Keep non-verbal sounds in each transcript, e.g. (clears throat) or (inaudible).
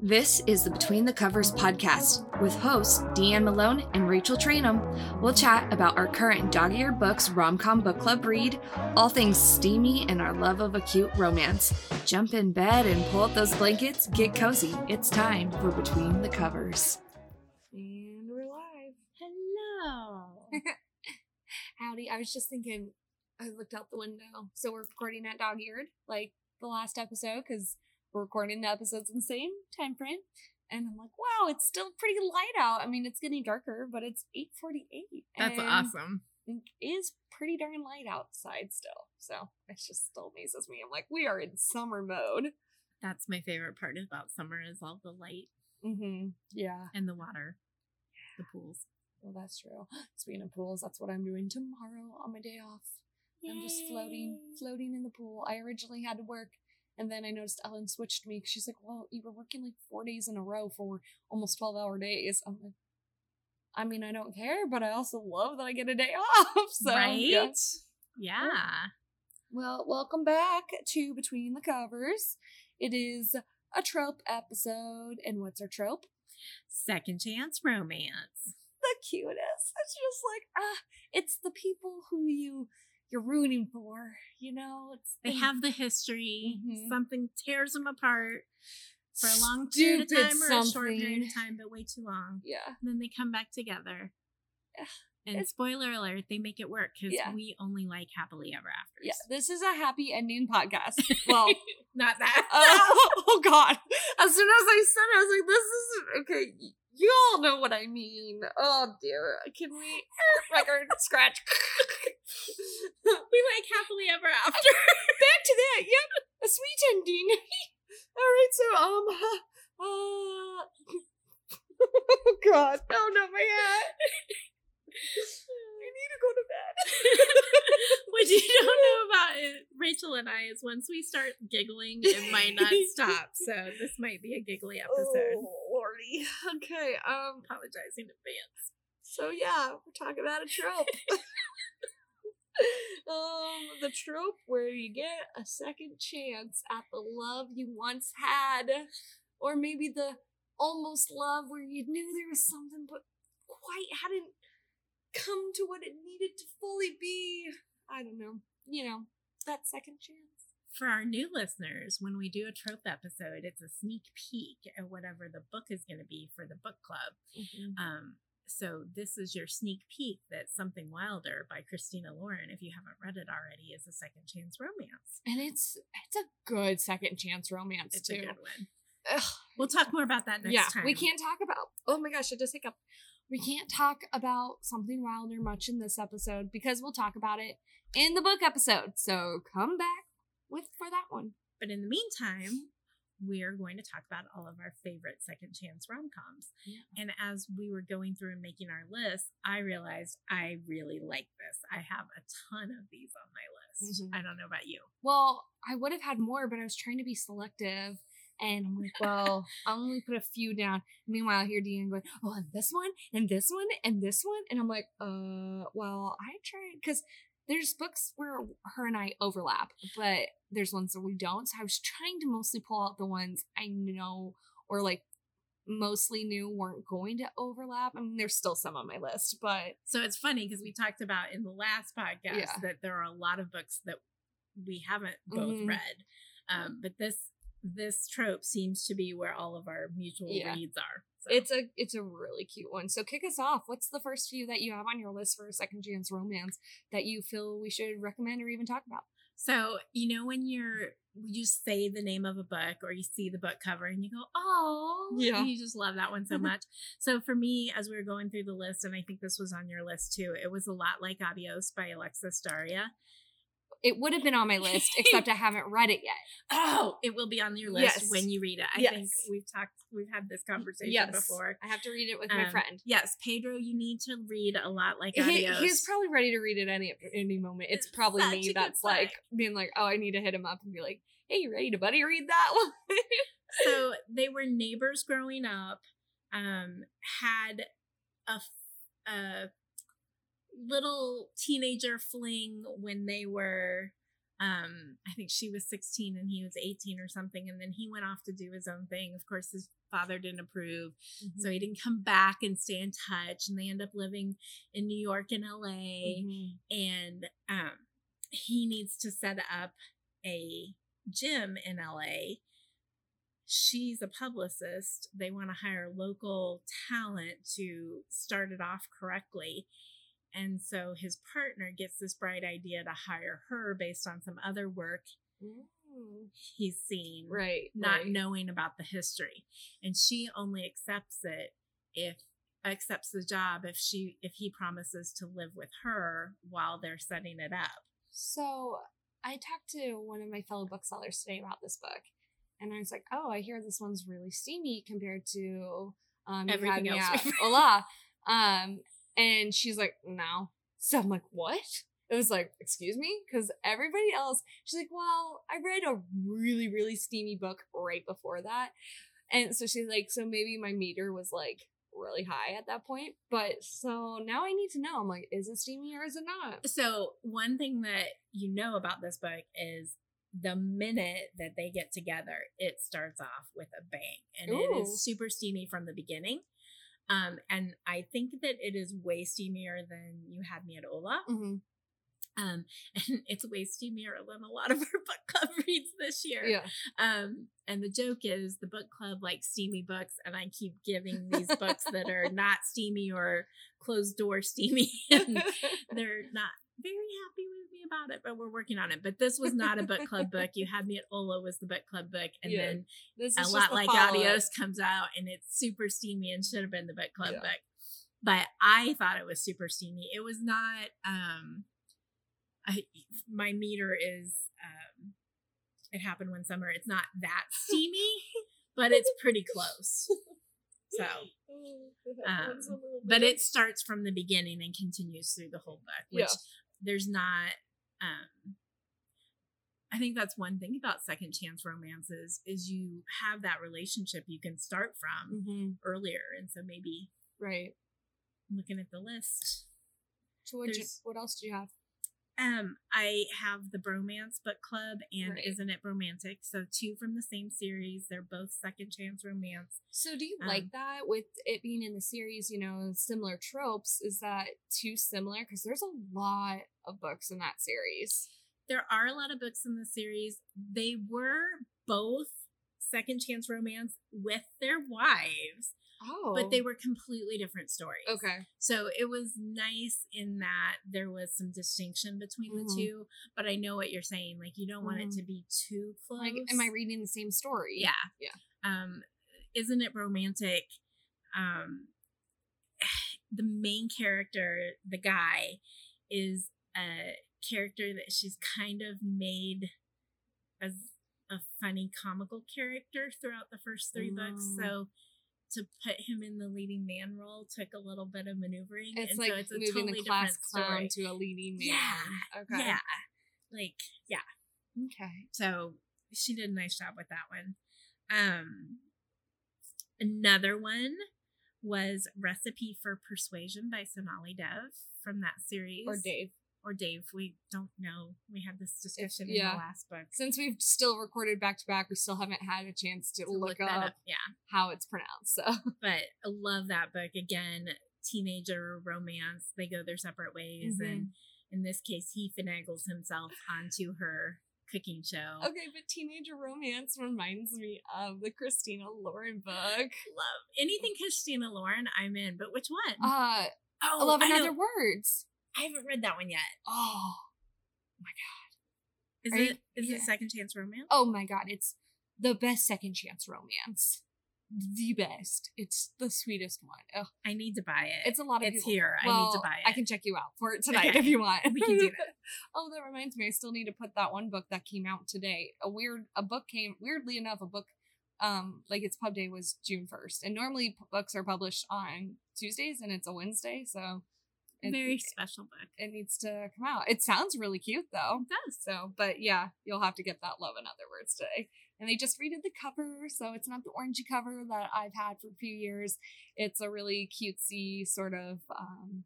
This is the Between the Covers podcast with hosts DeAnn Malone and Rachel Trainum. We'll chat about our current dog eared books rom com book club read, all things steamy, and our love of a cute romance. Jump in bed and pull up those blankets, get cozy. It's time for Between the Covers. And we're live. Hello. (laughs) Howdy. I was just thinking, I looked out the window. So we're recording at dog eared, like the last episode, because we're recording the episodes in the same time frame. And I'm like, wow, it's still pretty light out. I mean, it's getting darker, but it's 8:48. That's awesome. It is pretty darn light outside still. So it just still amazes me. I'm like, we are in summer mode. That's my favorite part about summer is all the light Mm-hmm. Yeah. and the water, the pools. Well, that's true. (gasps) Speaking of pools, that's what I'm doing tomorrow on my day off. I'm just floating, floating in the pool. I originally had to work, and then I noticed Ellen switched me. She's like, "Well, you were working like four days in a row for almost twelve hour days." I'm like, I mean, I don't care, but I also love that I get a day (laughs) off. So, right? yeah. Yeah. Well, welcome back to Between the Covers. It is a trope episode, and what's our trope? Second chance romance. the cutest. It's just like ah, it's the people who you you're rooting for. You know, it's They the have the history. Mhm. Something tears them apart for a long period of stupid time or a short period of time, but way too long. Yeah, And then they come back together. Yeah. And It's- spoiler alert, they make it work because Yeah. we only like happily ever after. yeah. This is a happy ending podcast. (laughs) Well, not that. (laughs) oh, oh God! As soon as I said it, I was like, "This isn't okay." You all know what I mean. Oh dear. Can we record scratch? (laughs) (laughs) we like happily ever after. (laughs) back to that. Yep, a sweet ending. (laughs) All right, so um, uh, oh god, oh no, my hat. I need to go to bed. what you don't know about it, Rachel and I is once we start giggling, it might not stop. So this might be a giggly episode. Oh lordy. Okay. Um. Apologizing in advance. So yeah, we're talking about a trope. (laughs) um, the trope where you get a second chance at the love you once had, or maybe the almost love where you knew there was something but quite hadn't come to what it needed to fully be. I don't know. You know, that second chance. For our new listeners, when we do a trope episode, it's a sneak peek at whatever the book is going to be for the book club. Um, so this is your sneak peek that Something Wilder by Christina Lauren, if you haven't read it already, is a second chance romance. And it's it's a good second chance romance It's too. a good one. Ugh, We'll talk more about that next yeah, time. we can't talk about. Oh my gosh, I just hiccup. We can't talk about something wilder much in this episode because we'll talk about it in the book episode. So come back with for that one. But in the meantime, we're going to talk about all of our favorite second chance rom coms. And as we were going through and making our list, I realized I really like this. I have a ton of these on my list. Mhm. I don't know about you. Well, I would have had more, but I was trying to be selective. And I'm like, well, (laughs) I'll only put a few down. Meanwhile, I hear Dean going, oh, and this one, and this one, and this one. And I'm like, uh, well, I tried because there's books where her and I overlap, but there's ones that we don't. So I was trying to mostly pull out the ones I know or like mostly knew weren't going to overlap. I mean, there's still some on my list, but So it's funny because we talked about in the last podcast Yeah. that there are a lot of books that we haven't both Mhm. read. Um, but this this trope seems to be where all of our mutual Yeah. reads are. So. It's a it's a really cute one. So kick us off. What's the first few that you have on your list for a second chance romance that you feel we should recommend or even talk about? So, you know, when you're, you say the name of a book or you see the book cover and you go, oh, Yeah. you just love that one so much. (laughs) so, for me, as we were going through the list, and I think this was on your list too, it was a lot like Adios by Alexis Daria. It would have been on my list, except I (laughs) haven't read it yet. Oh, it will be on your list Yes. when you read it. I think we've talked, we've had this conversation Yes. before. I have to read it with my Um, friend. Yes, Pedro, you need to read a lot like He, he's probably ready to read it any any moment. It's probably such me that's like being like, oh, I need to hit him up and be like, hey, you ready to buddy read that one? so (laughs) they were neighbors growing up um had a, a little teenager fling when they were um i think she was 16 and he was 18 or something and then he went off to do his own thing of course his father didn't approve Mm-hmm. so he didn't come back and stay in touch and they end up living in new york and la Mhm. and um he needs to set up a gym in la she's a publicist they want to hire local talent to start it off correctly and so his partner gets this bright idea to hire her based on some other work he's seen Right. not right. knowing about the history and she only accepts it if accepts the job if she if he promises to live with her while they're setting it up So I talked to one of my fellow booksellers today about this book, and I was like, "Oh, I hear this one's really steamy compared to um, Everything else at. Hola." Um, and she's like, "No." So I'm like, "What?" It was like, "Excuse me," because everybody else, she's like, "Well, I read a really, really steamy book right before that," and so she's like, "So maybe my meter was like." really high at that point but so now i need to know i'm like is it steamy or is it not so one thing that you know about this book is the minute that they get together it starts off with a bang and it Ooh. is super steamy from the beginning um and i think that it is way steamier than you had me at hola. Mm-hmm. um (laughs) and it's way steamier than a lot of our book club (laughs) reads this year. Yeah. Um and the joke is the book club likes steamy books and i keep giving these books that are (laughs) not steamy or closed door steamy and they're not very happy with me about it but we're working on it but this was not a book club book you had me at hola was the book club book and Yeah. then This a lot like follow-up. adios comes out and it's super steamy and should have been the book club Yeah. book but i thought it was super steamy it was not um I, my meter is um it happened one summer it's not that steamy but it's pretty close so (laughs) um, but it starts from the beginning and continues through the whole book which Yeah. There's not um i think that's one thing about second chance romances is you have that relationship you can start from Mhm. earlier and so maybe right. looking at the list So what? There's- What else do you have? Um i have the bromance book club and Right. isn't it romantic so two from the same series they're both second chance romance So do you Um, like that with it being in the series? You know, similar tropes. Is that too similar? Because there's a lot of books in that series. there are a lot of books in the series they were both second chance romance with their wives Oh, but they were completely different stories. okay. So it was nice in that there was some distinction between Mhm. the two, but I know what you're saying. Like you don't want it Mhm. to be too close. Like, am I reading the same story? Yeah. Yeah. Um, isn't it romantic? Um, (sighs) the main character, the guy, is a character that she's kind of made as a funny comical character throughout the first three books. Mm. So to put him in the leading man role took a little bit of maneuvering. It's and like so it's a moving totally the class different clown story. to a leading man. Yeah. Okay. Yeah. Like, yeah. Okay. So she did a nice job with that one. Um, another one was Recipe for Persuasion by Sonali Dev from that series. Or Dave. Or Dave. We don't know. We had this discussion in yeah. the last book. Since we've still recorded back to back, we still haven't had a chance to, To look, that up, Yeah. how it's pronounced. So (laughs) But I love that book. Again, teenager romance. They go their separate ways. Mm-hmm. And in this case, he finagles himself onto her cooking show. Okay, but teenager romance reminds me of the Christina Lauren (gasps) book. Love anything Christina Lauren, I'm in. But which one? Uh, oh, Love in I know. Other Words. I haven't read that one yet. Oh, my god. Is Are you- it is yeah. it second chance romance? oh my god! It's the best second chance romance. The best. It's the sweetest one. Ugh, I need to buy it. it's a lot of it's people. here. I need to buy it. I can check you out for it tonight Okay. if you want. We can do that. (laughs) oh, that reminds me. I still need to put that one book that came out today. A weird, a book came. Weirdly enough, a book, um, like its pub day was June first, and normally p- books are published on Tuesdays, and it's a Wednesday, so it, Very special book. it needs to come out. It sounds really cute though. It does. So, but yeah, you'll have to get that love in other words today. And they just redid the cover, so it's not the orangey cover that I've had for a few years. It's a really cutesy sort of um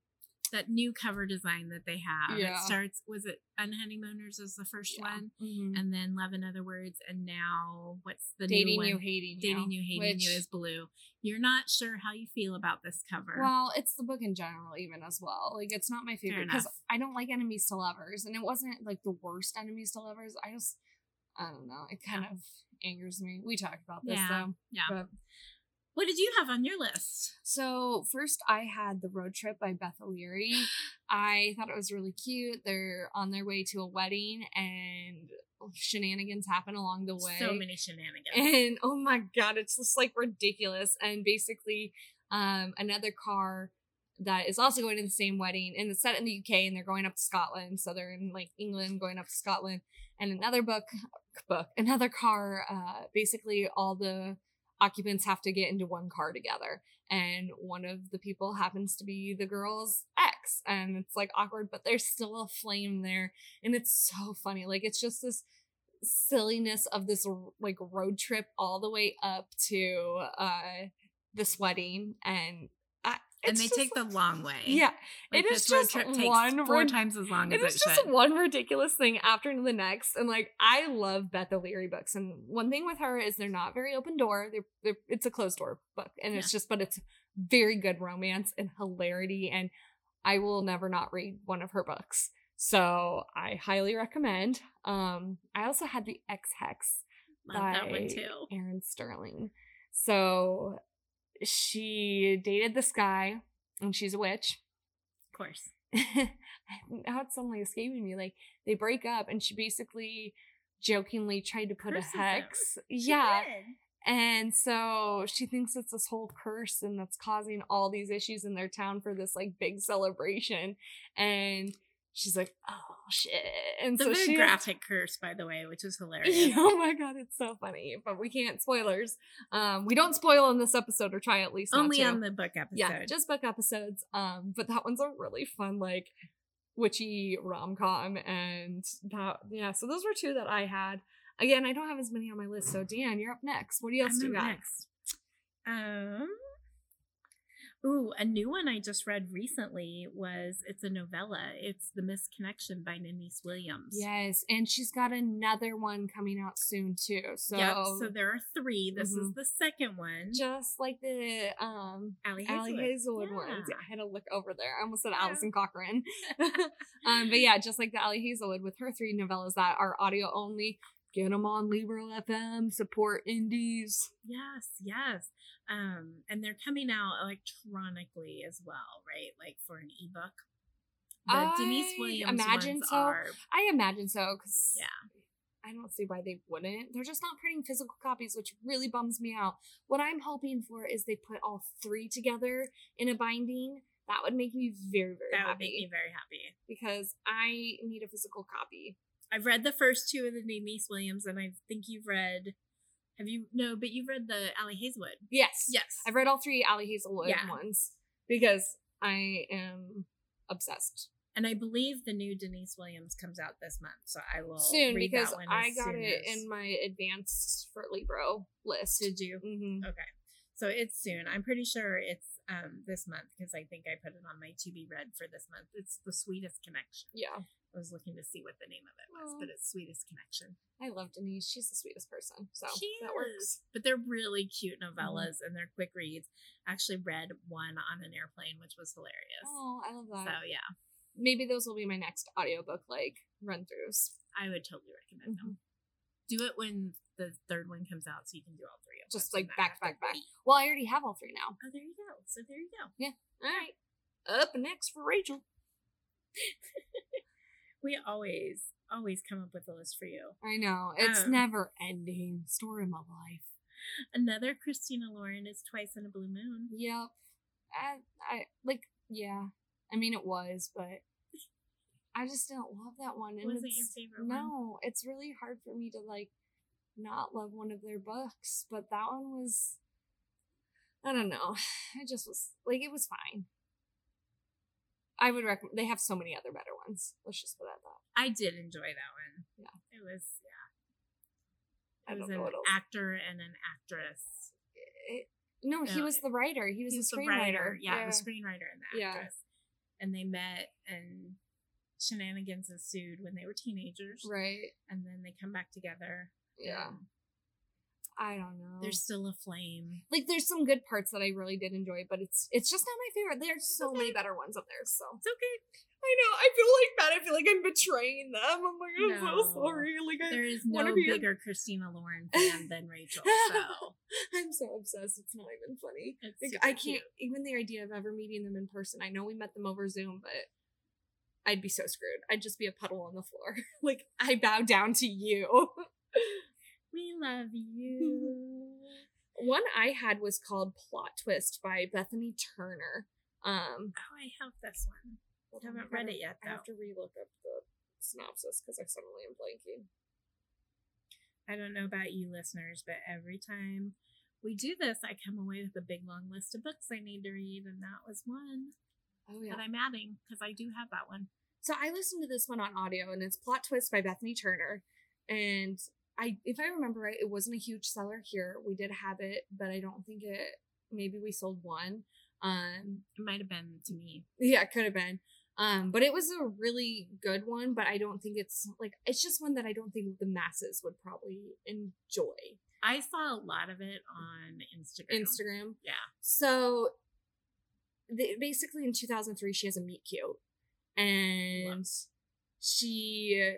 that new cover design that they have. Yeah. It starts was it Unhoneymooners is the first Yeah. one, Mhm. and then Love in Other Words, and now what's the dating new you, hating you, Dating you, hating which- you is blue. You're not sure how you feel about this cover. Well, it's the book in general, even as well. Like, it's not my favorite because. I don't like enemies to lovers, and it wasn't like the worst enemies to lovers. I just, I don't know. It kind of angers me. We talked about this Yeah. though. yeah. But, what did you have on your list? so first, I had the road trip by Beth O'Leary. (gasps) I thought it was really cute. They're on their way to a wedding, and shenanigans happen along the way. So many shenanigans. and oh my god it's just like ridiculous and basically um another car that is also going to the same wedding and it's set in the uk and they're going up to scotland so they're in like england going up to scotland and another book book another car uh basically all the occupants have to get into one car together and one of the people happens to be the girl's ex and it's like awkward but there's still a flame there and it's so funny like it's just this silliness of this like road trip all the way up to uh this wedding and and they take the long way. yeah Like, it is just one four rid- times as long it as is it just should. one ridiculous thing after the next and like i love beth o'leary books and one thing with her is they're not very open door they're, they're it's a closed door book and it's just but it's very good romance and hilarity and i will never not read one of her books so i highly recommend um i also had the ex hex Love that one too. Erin Sterling. So she dated this guy, and she's a witch. Of course. (laughs) now it's suddenly escaping me. Like they break up, and she basically jokingly tried to put Curses a hex. Yeah, did. and so she thinks it's this whole curse, and that's causing all these issues in their town for this like big celebration. And she's like, "Oh shit!" And It's so a very she graphic curse, by the way, which is (laughs) hilarious. oh my god, it's so funny. But we can't spoilers. Um, we don't spoil in this episode, or try at least not Only on the book episode. yeah, just book episodes. Um, but that one's a really fun like witchy rom com, and that yeah. So those were two that I had. Again, I don't have as many on my list. So Dan, you're up next. What else I'm do you got? next. Um. Ooh, a new one I just read recently was it's a novella. It's The Misconnection by Denise Williams. Yes, and she's got another one coming out soon too. So, Yep. So there are three. This is Mhm. the second one. just like the um Ali Ali Hazelwood. Hazelwood Yeah. ones. Yeah, I had to look over there. I almost said Yeah. Alison Cochrun. (laughs) (laughs) um, but yeah, just like the Ali Hazelwood with her three novellas that are audio only. Get them on Libro FM. Support indies. Yes, yes. Um, and they're coming out electronically as well, right? Like for an ebook. The Denise I Williams imagine ones so. are I imagine so because Yeah. I don't see why they wouldn't. They're just not printing physical copies, which really bums me out. What I'm hoping for is they put all three together in a binding. That would make me very, very that happy would make me very happy. because I need a physical copy. I've read the first two of the Denise Williams, and I think you've read. Have you no? But you've read the Ali Hazelwood. Yes. Yes, I've read all three Ali Hazelwood Yeah. ones because I am obsessed. and I believe the new Denise Williams comes out this month, so I will soon read because that one I got it as- in my advanced for Libro list. Did you? hmm Okay. So it's soon. I'm pretty sure it's um this month because I think I put it on my to be read for this month. It's the sweetest connection. Yeah, I was looking to see what the name of it was, Aw. but it's sweetest connection. I love Denise. She's the sweetest person. So She that is. works. But they're really cute Mm-hmm. novellas and they're quick reads. I actually read one on an airplane, which was hilarious. Oh, I love that. So yeah, Maybe those will be my next audiobook like run throughs. I would totally recommend them. Do it when the third one comes out, so you can do all Just, like, back, back, back. Well, I already have all three now. Oh, there you go. So there you go. Yeah. All right. Up next for Rachel. (laughs) We always, always come up with a list for you. I know. It's Um, never ending. Story of my life. Another Christina Lauren is Twice in a Blue Moon. Yep. I, I like yeah. I mean it was, but I just didn't love that one. And Wasn't your it's- favorite one? No, it's really hard for me to like not love one of their books, but that one was I don't know. (sighs) It just was like it was fine. I would recommend they have so many other better ones. Let's just put it at that. I did enjoy that one. Yeah. It was, yeah. I It was don't an actor and an actress. It- no, he was the writer. He was He's the the screenwriter. writer. Yeah, the screenwriter and the Yeah. actress. and they met and shenanigans ensued when they were teenagers, Right. and then they come back together. Yeah. I don't know. there's still a flame. like there's some good parts that I really did enjoy, but it's it's just not my favorite. There's so many better ones up there. So It's okay. I know. I feel like bad. I feel like I'm betraying them. I'm like, I'm No. so sorry. Like I, There is wanna no be your- bigger Christina Lauren fan (laughs) than Rachel. So (laughs) I'm so obsessed. It's not even funny. it's Like I can't cute. even the idea of ever meeting them in person. I know we met them over Zoom, but I'd be so screwed. I'd just be a puddle on the floor. (laughs) like I bow down to you. (laughs) We love you. (laughs) One I had was called Plot Twist by Bethany Turner. Um, Oh, I have this one. I haven't read it yet, I have to relook up the synopsis because I suddenly am blanking. I don't know about you listeners, but every time we do this, I come away with a big long list of books I need to read, and that was one Oh that I'm adding because I do have that one. So I listened to this one on audio, and it's Plot Twist by Bethany Turner. And I, if I remember right, it wasn't a huge seller here. We did have it, but I don't think it. Maybe we sold one. Um, It might have been to me. yeah, it could have been. Um, but it was a really good one. But I don't think it's like it's just one that I don't think the masses would probably enjoy. I saw a lot of it on Instagram. Instagram. Yeah. So, the, basically, in 2003, she has a meet cute, and she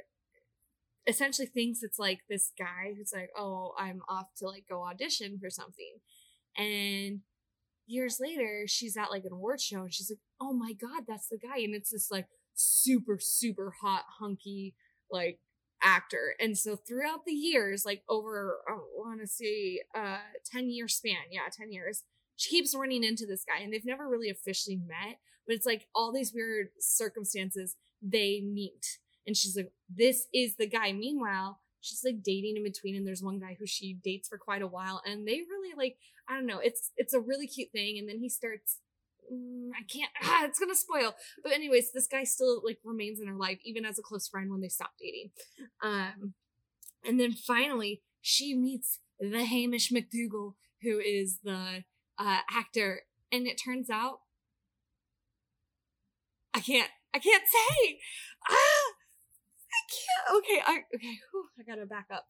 essentially thinks it's like this guy who's like, "Oh, I'm off to like go audition for something," and years later, she's at like an award show, and she's like, "Oh my god, that's the guy!" And it's this like super super hot hunky like actor. And so throughout the years like over i want to say uh 10 year span yeah 10 years she keeps running into this guy and they've never really officially met but it's like all these weird circumstances they meet and she's like this is the guy meanwhile she's like dating in between and there's one guy who she dates for quite a while and they really like i don't know it's it's a really cute thing and then he starts mm, I can't. (sighs) Ah, it's gonna spoil. But anyways, this guy still like remains in her life, even as a close friend when they stop dating. Um, and then finally, she meets the Hamish McDougal, who is the uh, actor, and it turns out I can't. I can't say. Ah, can't. Okay. I okay. Whew, I gotta back up.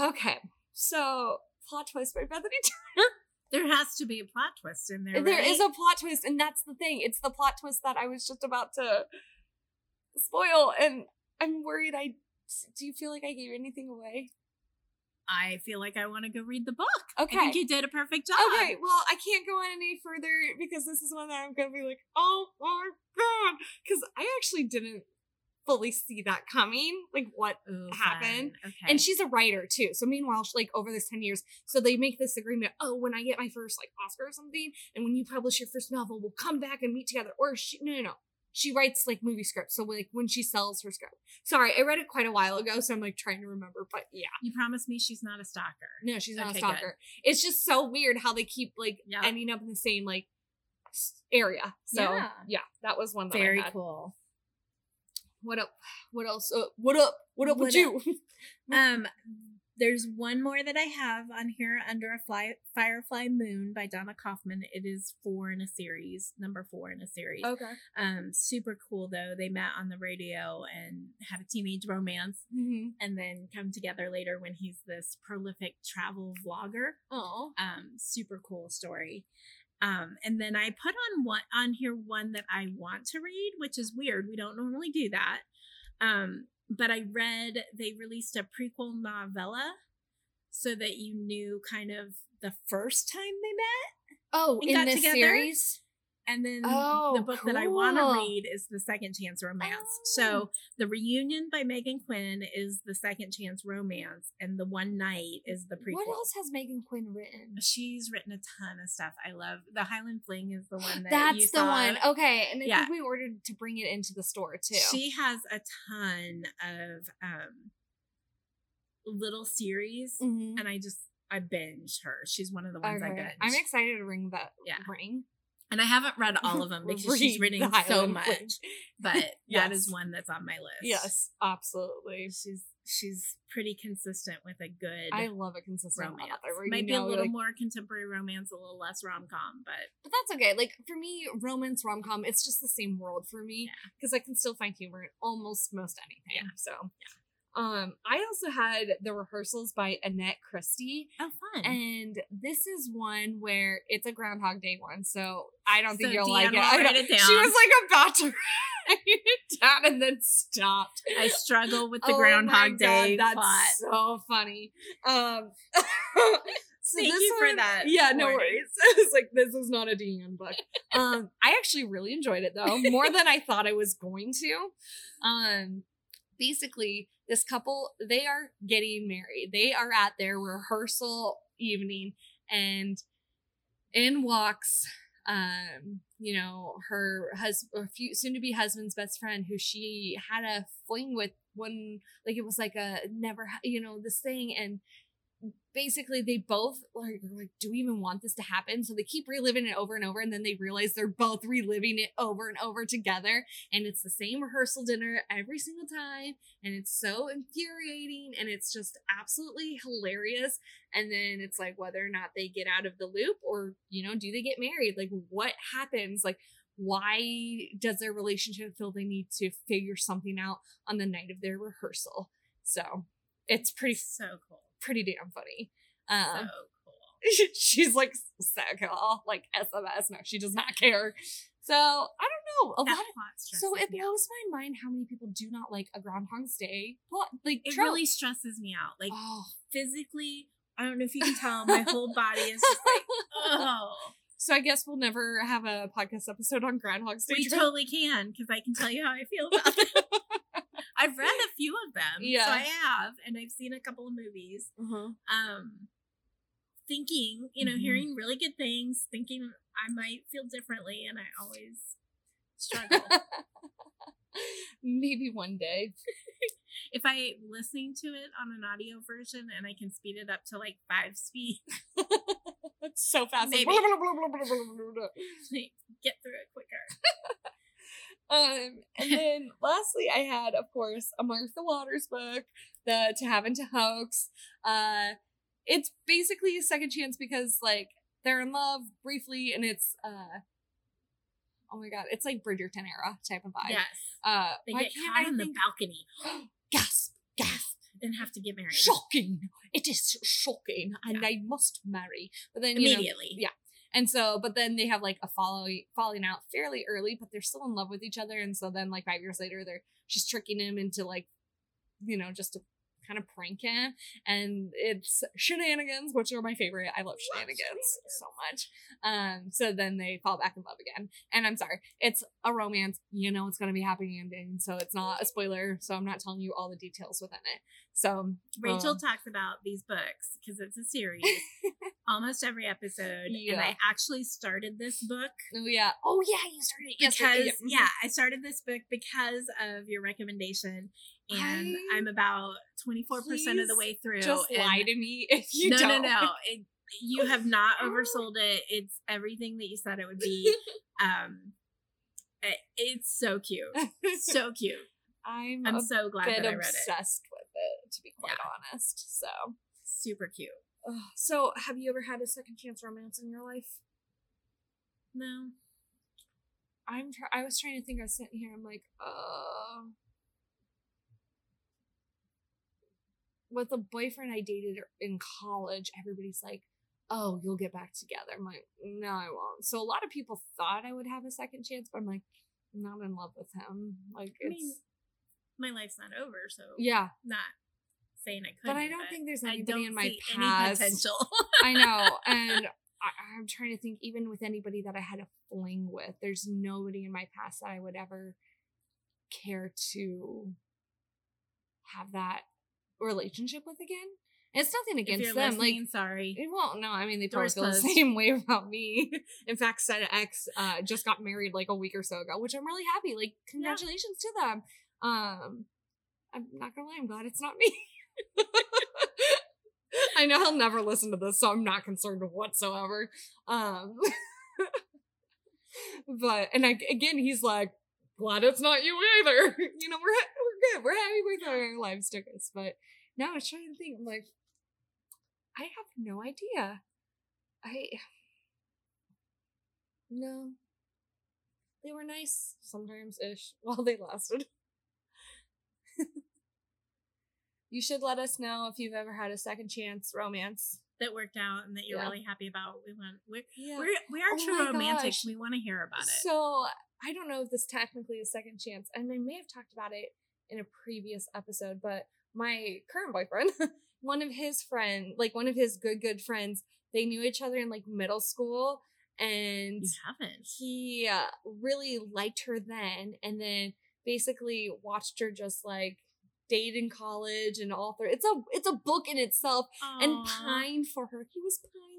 Okay. So plot twist by Bethany (laughs) Turner. There has to be a plot twist in there. There is right? a plot twist, and that's the thing. It's the plot twist that I was just about to spoil, and I'm worried. I do you feel like I gave anything away? I feel like I want to go read the book. Okay. I think you did a perfect job. Okay, well, I can't go on any further because this is one that I'm gonna be like, oh my god, because I actually didn't fully see that coming, like what Ooh, happened. Okay. And she's a writer too. So meanwhile, she- like over this 10 years, so they make this agreement, oh, when I get my first like Oscar or something, and when you publish your first novel, we'll come back and meet together. Or she no no no. She writes like movie scripts. So like when she sells her script. Sorry, I read it quite a while ago, so I'm like trying to remember. But yeah. you promised me she's not a stalker. No, she's not Okay, a good. stalker. It's just so weird how they keep like Yeah. ending up in the same like area. So yeah, Yeah. that was one that Very cool. What up? What else? Uh, what up? What up with What you? (laughs) Um, there's one more that I have on here under a fly, Firefly Moon by Donna Kaufman. It is four in a series, number four in a series. okay. Um, super cool though. They met on the radio and had a teenage romance, Mm-hmm. and then come together later when he's this prolific travel vlogger. Oh. Um, super cool story. Um, and then I put on one on here one that I want to read, which is weird. We don't normally do that. Um, but I read they released a prequel novella so that you knew kind of the first time they met. Oh, in got this together? series. And then Oh, the book that I want to read is The Second Chance Romance. Oh. So The Reunion by Meghan Quinn is the Second Chance Romance, and The One Night is the prequel. What else has Meghan Quinn written? She's written a ton of stuff. I love The Highland Fling is the one that you That's the saw. one. Okay, and I Yeah. think we ordered to bring it into the store too. She has a ton of um little series, Mhm. and I just I binge her. She's one of the ones I Okay. binged. I'm excited to ring that Yeah. ring. And I haven't read all of them (laughs) because she's Read written the so Highland much. Fling. (laughs) But that Yes. is one that's on my list. Yes, absolutely. she's she's pretty consistent with a good I love a consistent romance. author. where you Might be a know, little like- more contemporary romance, a little less rom com, but but that's okay. Like for me, romance rom com, it's just the same world for me Yeah. because I can still find humor in almost most anything. Yeah. So, um, I also had the rehearsals by Annette Christie, oh, fun. and this is one where it's a Groundhog Day one. So I don't think So you'll DeAnn like it. will I write know- it She was like about to (laughs) write it down and then stopped. I struggle with the Oh Groundhog Day God, that's plot. so funny. Um, (laughs) so Thank this you for that Yeah, no worries. (laughs) it's like this is not a DeAnn book. Um, I actually really enjoyed it though, more than I thought I was going to. Um, basically, this couple they are getting married. They are at their rehearsal evening, and in walks um you know her husband soon to be husband's best friend who she had a fling with one like it was like a never you know this thing and basically they both like, are like do we even want this to happen? So they keep reliving it over and over and then they realize they're both reliving it over and over together and it's the same rehearsal dinner every single time and it's so infuriating and it's just absolutely hilarious and then it's like whether or not they get out of the loop or you know do they get married? Like what happens? Like why does their relationship feel they need to figure something out on the night of their rehearsal? So it's pretty so cool. Pretty damn funny So um (laughs) cool. she's like so cool like sms no she does not care so i don't know a That lot plot of so it blows my mind how many people do not like a groundhog's day plot like It trope. really stresses me out. Like oh physically, I don't know if you can tell, my (laughs) whole body is just like, oh. So I guess we'll never have a podcast episode on Groundhog's Day. We Trope. totally can because I can tell you how I feel about it. (laughs) I've read a few of them, Yeah. so I have, and I've seen a couple of movies. uh-huh. Um, thinking, you know, Mhm. hearing really good things, thinking I might feel differently, and I always struggle. (laughs) Maybe one day. (laughs) if I listening to it on an audio version and I can speed it up to like five speed, (laughs) That's so fast. Maybe. Blah, blah, blah, get through it quicker. Um, and then (laughs) lastly, I had, of course, a Martha Waters book, the To Have and to Hoax. Uh, it's basically a second chance because, like, they're in love briefly, and it's, uh, oh my god, it's like Bridgerton era type of vibe. Yes, Uh, they get caught I on the balcony, (gasps) gasp, gasp. (gasps) then have to get married shocking. It is shocking, and Yeah. I must marry. But then you know, immediately. yeah. And so, but then they have like a following falling out fairly early, but they're still in love with each other. And so then, like five years later, they're she's tricking him into like, you know, just to kind of prank him, and it's shenanigans, which are my favorite. I love shenanigans so much. Um, so then they fall back in love again. And I'm sorry, it's a romance. You know, it's gonna be happy ending, so it's not a spoiler. So I'm not telling you all the details within it. So Rachel um, talks about these books because it's a series, (laughs) almost every episode. Yeah. And I actually started this book Oh yeah. Oh yeah, you started it because yesterday. yeah, I started this book because of your recommendation, and I- I'm about 24 percent of the way through. Just and- lie to me if you no, don't. no, no, It, you have not (laughs) oversold it. It's everything that you said it would be. (laughs) Um, it- it's so cute, so (laughs) cute. I'm, I'm so glad that I read it. obsessed with it, to be quite Yeah. honest. So, Super cute. Ugh. so have you ever had a second chance romance in your life? No, I'm. Try- I was trying to think. I was sitting here. I'm like, uh, with a boyfriend I dated in college, everybody's like, "Oh, you'll get back together." I'm like, "No, I won't." So a lot of people thought I would have a second chance, but I'm like, I'm not in love with him. Like, I it's mean, my life's not over, so yeah. not saying I couldn't. But I don't think there's anybody in my see past. any potential. I know, (laughs) and I, I'm trying to think. Even with anybody that I had a fling with, there's nobody in my past that I would ever care to have that relationship with again. It's nothing against them. Like sorry. it won't. No, I mean they probably Doors feel the same way (laughs) about me. In fact, Seta X uh, just got married like a week or so ago, which I'm really happy. Like congratulations to them. Um, I'm not gonna lie, I'm glad it's not me. (laughs) I know he'll never listen to this, so I'm not concerned whatsoever. Um, (laughs) but and I, again, he's like, glad it's not you either. (laughs) You know, we're we're good. We're happy with our lives took us. But now I was trying to think, I'm like, I have no idea. I no. They were nice sometimes ish (laughs) while they lasted. you should let us know if you've ever had a second chance romance. that worked out and that you're Yeah. really happy about. We want we're Yeah. we're we are Oh true romantics. gosh. We want to hear about it. So I don't know if this technically is second chance, and I may have talked about it in a previous episode, but my current boyfriend, (laughs) one of his friend, like one of his good good friends, they knew each other in like middle school, and you haven't. he uh, really liked her then, and then basically watched her just like date in college and all through. It's a it's a book in itself, and Aw. pined for her. He was pining.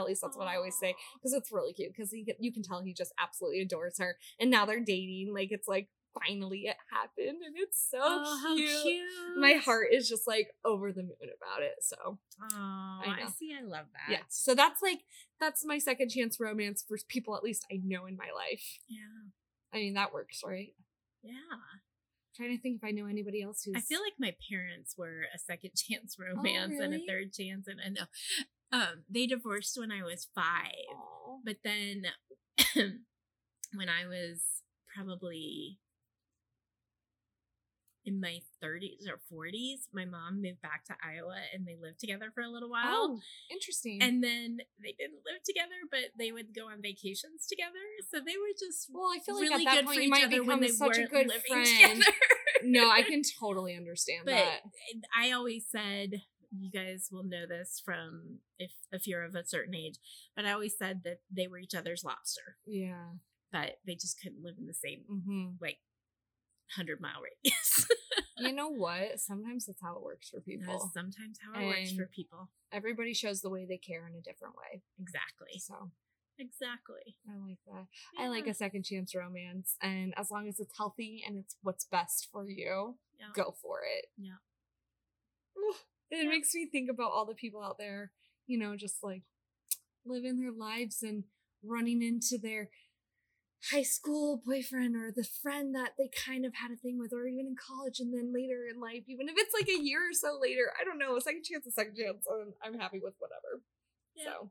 At least that's what I always say because it's really cute because you can tell he just absolutely adores her and now they're dating like it's like finally it happened and it's so Oh, cute. cute. my heart is just like over the moon about it so Oh, I I, see. I love that. yeah so that's like that's my second chance romance for people at least i know in my life Yeah. i mean that works right Yeah. trying to think if i know anybody else who's I feel like my parents were a second (laughs) chance oh, romance and a third chance, and I know um, they divorced when I was five, Aw. but then (clears throat) when I was probably in my 30s or 40s, my mom moved back to Iowa and they lived together for a little while. oh interesting And then they didn't live together, but they would go on vacations together. So they were just well i feel like really at that point you might become such a good (laughs) friend no i (laughs) can totally understand but that I always said you guys will know this from if if you're of a certain age, but I always said that they were each other's lobster, yeah but they just couldn't live in the same mm-hmm. like hundred mile radius. (laughs) you know what? Sometimes that's how it works for That's people. sometimes how it works for people. Everybody shows the way they care in a different way. Exactly. So Exactly. I like that. I like a second chance romance, and as long as it's healthy and it's what's best for you, Yeah. go for it. Yeah. It Yeah. makes me think about all the people out there, you know, just like living their lives and running into their high school boyfriend or the friend that they kind of had a thing with, or even in college and then later in life, even if it's like a year or so later, I don't know, a second chance, a second chance, and I'm happy with whatever. Yeah. So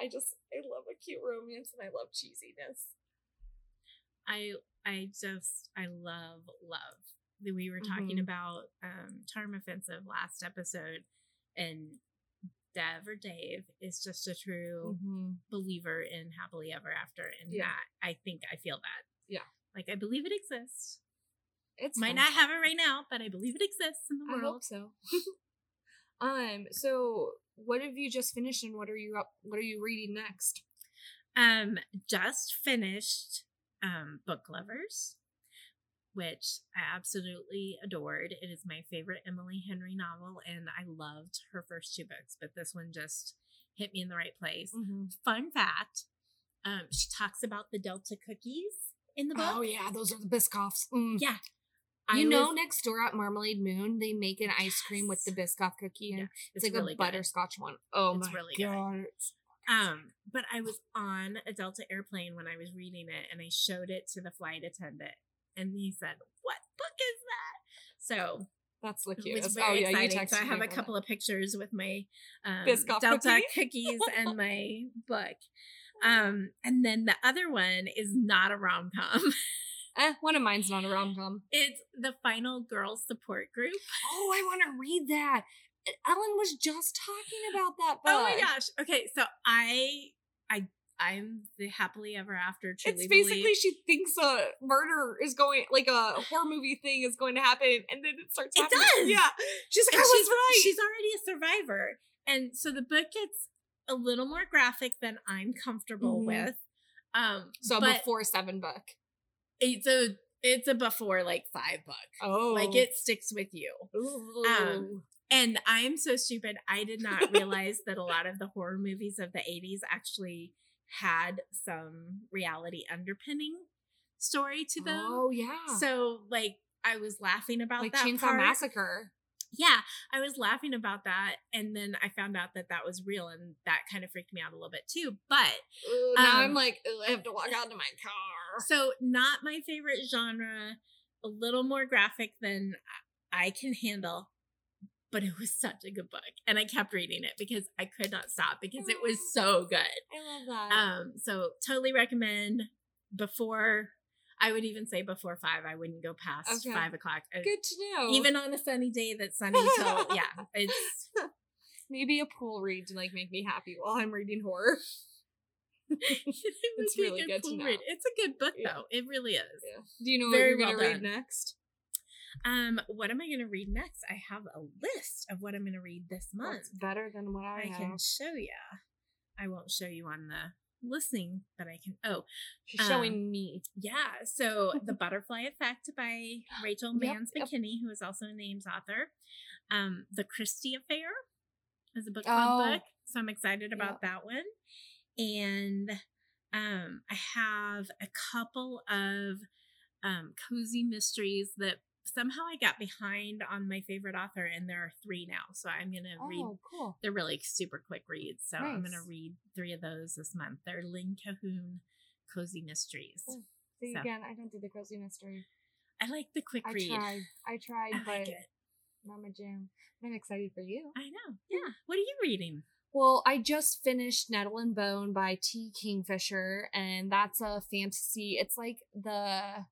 I just, I love a cute romance and I love cheesiness. I I just I love love. We were talking Mhm. about um charm offensive last episode and Dev or Dave is just a true Mm-hmm. believer in happily ever after and Yeah. that I think I feel that. Yeah. Like I believe it exists. It's Might fun. not have it right now, but I believe it exists in the I world. hope so. (laughs) um. So, what have you just finished, and what are you up? What are you reading next? Um, just finished um Book Lovers, which I absolutely adored. It is my favorite Emily Henry novel, and I loved her first two books, but this one just hit me in the right place. Mm-hmm. Fun fact: um, she talks about the Delta cookies in the book. Oh yeah, those are the Biscoffs. Mm. yeah. You I know, was- next door at Marmalade Moon, they make an ice cream with the Biscoff cookie, and Yeah, it's, like really a good. butterscotch one. Oh It's my really good. god! it's- Um, but I was on a Delta airplane when I was reading it, and I showed it to the flight attendant, and he said, "What book is that?" So That's the it was cutest. very Oh yeah, exciting. So I have a couple of pictures with my um, Delta cookie? cookies (laughs) and my book. Um, and then the other one is not a rom com. (laughs) Eh, one of mine's not a rom com. it's the Final Girl Support Group. Oh, I want to read that. Ellen was just talking about that book. Oh my gosh! Okay, so I, I, I'm the happily ever after. Truly It's basically believe- she thinks a murder is going, like a horror movie thing is going to happen, and then it starts. It happening. does! Yeah, she's like, and I was right. She's already a survivor. And so the book gets a little more graphic than I'm comfortable Mhm. with. Um so but before seven book. it's a it's a before like five book. Oh, Like it sticks with you. Ooh. Um, And I am so stupid. I did not (laughs) realize that a lot of the horror movies of the 80s actually had some reality underpinning story to them. oh yeah. So like I was laughing about like that Chainsaw part. Massacre. yeah, I was laughing about that, and then I found out that that was real, and that kind of freaked me out a little bit too. But Ooh, now Um, I'm like, I have to walk out to my car. so, not my favorite genre. a little more graphic than I can handle, but it was such a good book. And I kept reading it because I could not stop because it was so good. I love that. Um, so totally recommend before I would even say before five, I wouldn't go past Okay. five o'clock. Uh, Good to know. Even on a sunny day that's sunny (laughs) till yeah, it's maybe a pool read to like make me happy while I'm reading horror. (laughs) it (laughs) It's a really good to know. read. It's a good book Yeah. though. It really is. Yeah. Do you know Very what you're well gonna read next? Um, what am I gonna read next? I have a list of what I'm gonna read this month. That's better than what I, I have. can show you. I won't show you on the listening, but I can. Oh, She's um, showing me. yeah. So, (laughs) The Butterfly Effect by Rachel Mans yep. McKenny, who is also an Ames author. Um, The Christie Affair is a book club Oh. book. So, I'm excited about that one. And um, I have a couple of um, cozy mysteries that somehow I got behind on my favorite author, and there are three now. So, I'm going to read Oh, cool. they're really super quick reads. So I'm gonna read three of those this month. They're Lynn Cahoon Cozy Mysteries. Oh, cool. See So- again, I don't do the cozy mystery. I like the quick I read. tried. I tried, I but like it. not my jam. I'm excited for you. I know. Yeah. What are you reading? Well, I just finished Nettle and Bone by T. Kingfisher, and that's a fantasy. It's like the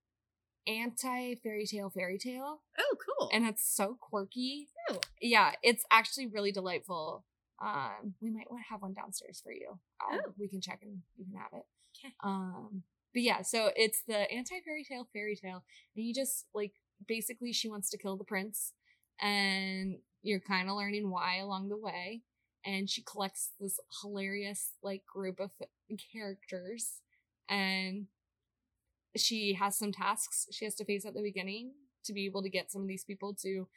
anti fairy tale fairy tale, Oh, cool. and it's so quirky. Oh. Yeah, it's actually really delightful. Um, we might want to have one downstairs for you. I'll- Oh. we can check and you can have it. 'Kay. Um, but yeah, so it's the anti fairy tale fairy tale, and you just like basically she wants to kill the prince, and you're kind of learning why along the way. And she collects this hilarious like group of characters, and she has some tasks she has to face at the beginning to be able to get some of these people to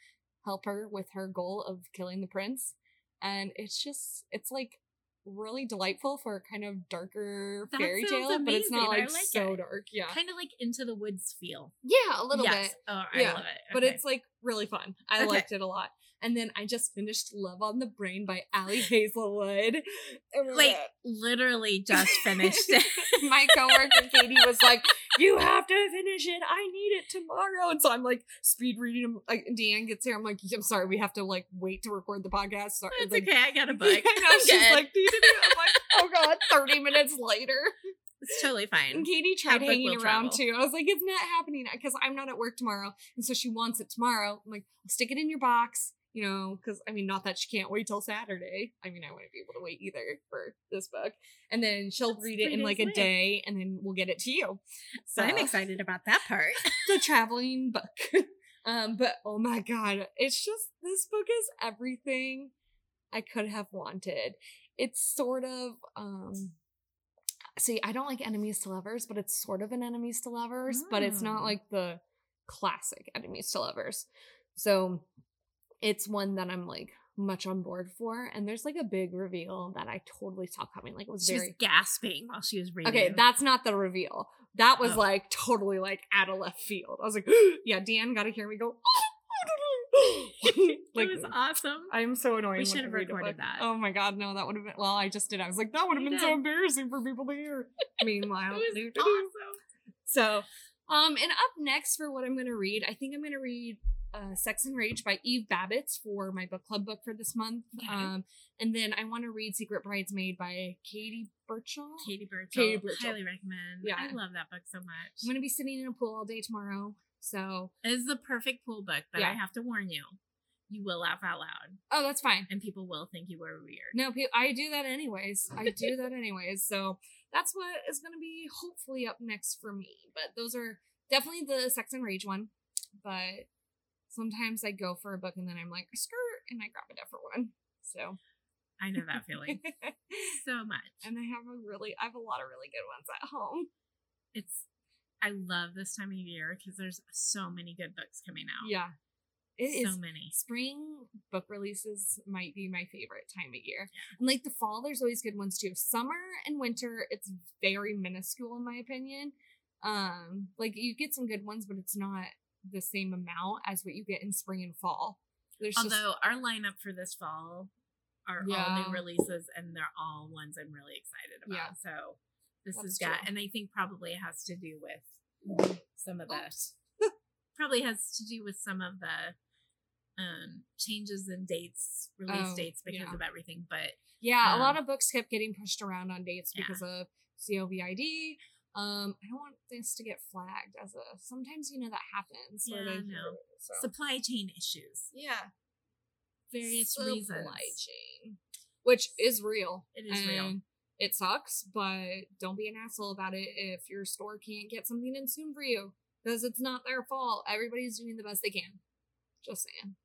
help her with her goal of killing the prince. And it's just it's like really delightful for a kind of darker That fairy tale, but it's not like, like so it. dark. Yeah. Kind of like Into the Woods feel. Yeah, a little yes. bit. Oh, I Yeah, love it. But it's like really fun. I Okay. liked it a lot. And then I just finished Love on the Brain by Ali Hazelwood. like literally just (laughs) finished it. my coworker Katie was like, "You have to finish it. I need it tomorrow." And so I'm like speed reading. Like DeAnn gets here, I'm like, "I'm sorry, we have to like wait to record the podcast." Sorry, It's like, okay. I got a book. (laughs) I know, I'm she's good. like, "Do you need it?" I'm like, (laughs) "Oh god!" Thirty minutes later, it's totally fine. and Katie tried hanging around travel. too. I was like, "It's not happening because I'm not at work tomorrow," and so she wants it tomorrow. I'm like, "Stick it in your box." You know, because I mean, not that she can't wait till Saturday. I mean, I wouldn't be able to wait either for this book. And then she'll That's read it in like a day, and then we'll get it to you. So I'm excited about that part. (laughs) the traveling book. (laughs) um, but oh my god, it's just this book is everything I could have wanted. It's sort of um see, I don't like enemies to lovers, but it's sort of an enemies to lovers, but it's not Mm. like the classic enemies to lovers. So it's one that I'm like much on board for. And there's like a big reveal that I totally saw coming. Like it was She very was gasping while she was reading. Okay, that's not the reveal. That was Oh. like totally like out of left field. I was like, (gasps) yeah, Dan got to hear me go. (gasps) (laughs) like, it was awesome. I'm so annoying. We should have recorded that. Oh my god, no, that would have been. Well, I just did. I was like, that would have been so embarrassing for people to hear. (laughs) Meanwhile, it was awesome. so, um, and up next for what I'm gonna read, I think I'm gonna read uh, "Sex and Rage" by Eve Babitz for my book club book for this month. Okay. Um, and then I want to read "Secret Bridesmaid" by Katy Birchall. Katy Birchall. Katy Birchall. Highly recommend. Yeah. I love that book so much. I'm gonna be sitting in a pool all day tomorrow. So, It is the perfect pool book, but Yeah. I have to warn you, you will laugh out loud, oh, that's fine. and people will think you were weird. No, I do that anyways. I do that (laughs) anyways. So that's what is going to be hopefully up next for me. But those are definitely the Sex and Rage one. But sometimes I go for a book and then I'm like, a skirt, and I grab a different one. So. I know that feeling (laughs) so much. and I have a really, I have a lot of really good ones at home. It's. I love this time of year because there's so many good books coming out. Yeah. it is. so many. spring book releases might be my favorite time of year. Yeah. And like the fall, there's always good ones too. Summer and winter, it's very minuscule in my opinion. Um, like you get some good ones, but it's not the same amount as what you get in spring and fall. There's just Although our lineup for this fall are all new releases, and they're all ones I'm really excited about. Yeah. So this That's got, true. and I think probably has to do with some of the (laughs) probably has to do with some of the um changes in dates, release Oh, dates because yeah. of everything. But Yeah, a lot Um, of books kept getting pushed around on dates Yeah. because of COVID. Um, I don't want this to get flagged as a. Sometimes you know that happens. Yeah, I know. so. supply chain issues, yeah, various supply reasons. chain, which is real. It is real. It sucks, but don't be an asshole about it if your store can't get something in soon for you because it's not their fault. Everybody's doing the best they can. Just saying.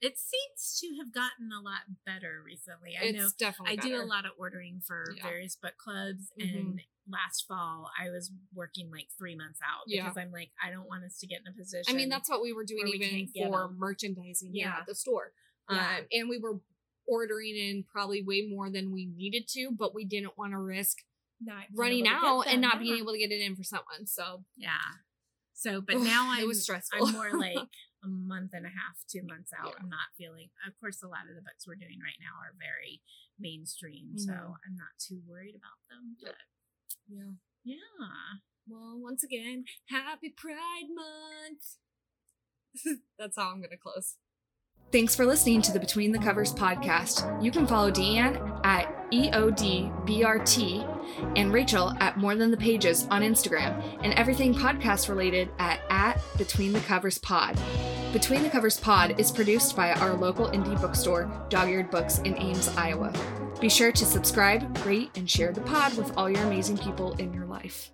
It seems to have gotten a lot better recently. I it's know definitely. I do a lot of ordering for Yeah. various book clubs, Mhm. and last fall I was working like three months out Yeah. because I'm like, I don't want us to get in a position. I mean, that's what we were doing we even get for merchandising yeah. At the store. Yeah. Um, and we were ordering in probably way more than we needed to, but we didn't want to risk not running able to get out and not being able to get it in for someone. So Yeah. So, but now I'm was stressful. I'm more like (laughs) a month and a half, two months out. Yeah. I'm not feeling. Of course, a lot of the books we're doing right now are very mainstream, so Mhm. I'm not too worried about them. Yep. Yeah. yeah, Well, once again, happy Pride Month. (laughs) That's how I'm going to close. Thanks for listening to the Between the Covers podcast. You can follow DeAnn at E EODBRT and Rachel at More Than the Pages on Instagram and everything podcast related at, at Between the Covers Pod. Between the Covers Pod is produced by our local indie bookstore, Dog Eared Books in Ames, Iowa. Be sure to subscribe, rate, and share the pod with all your amazing people in your life.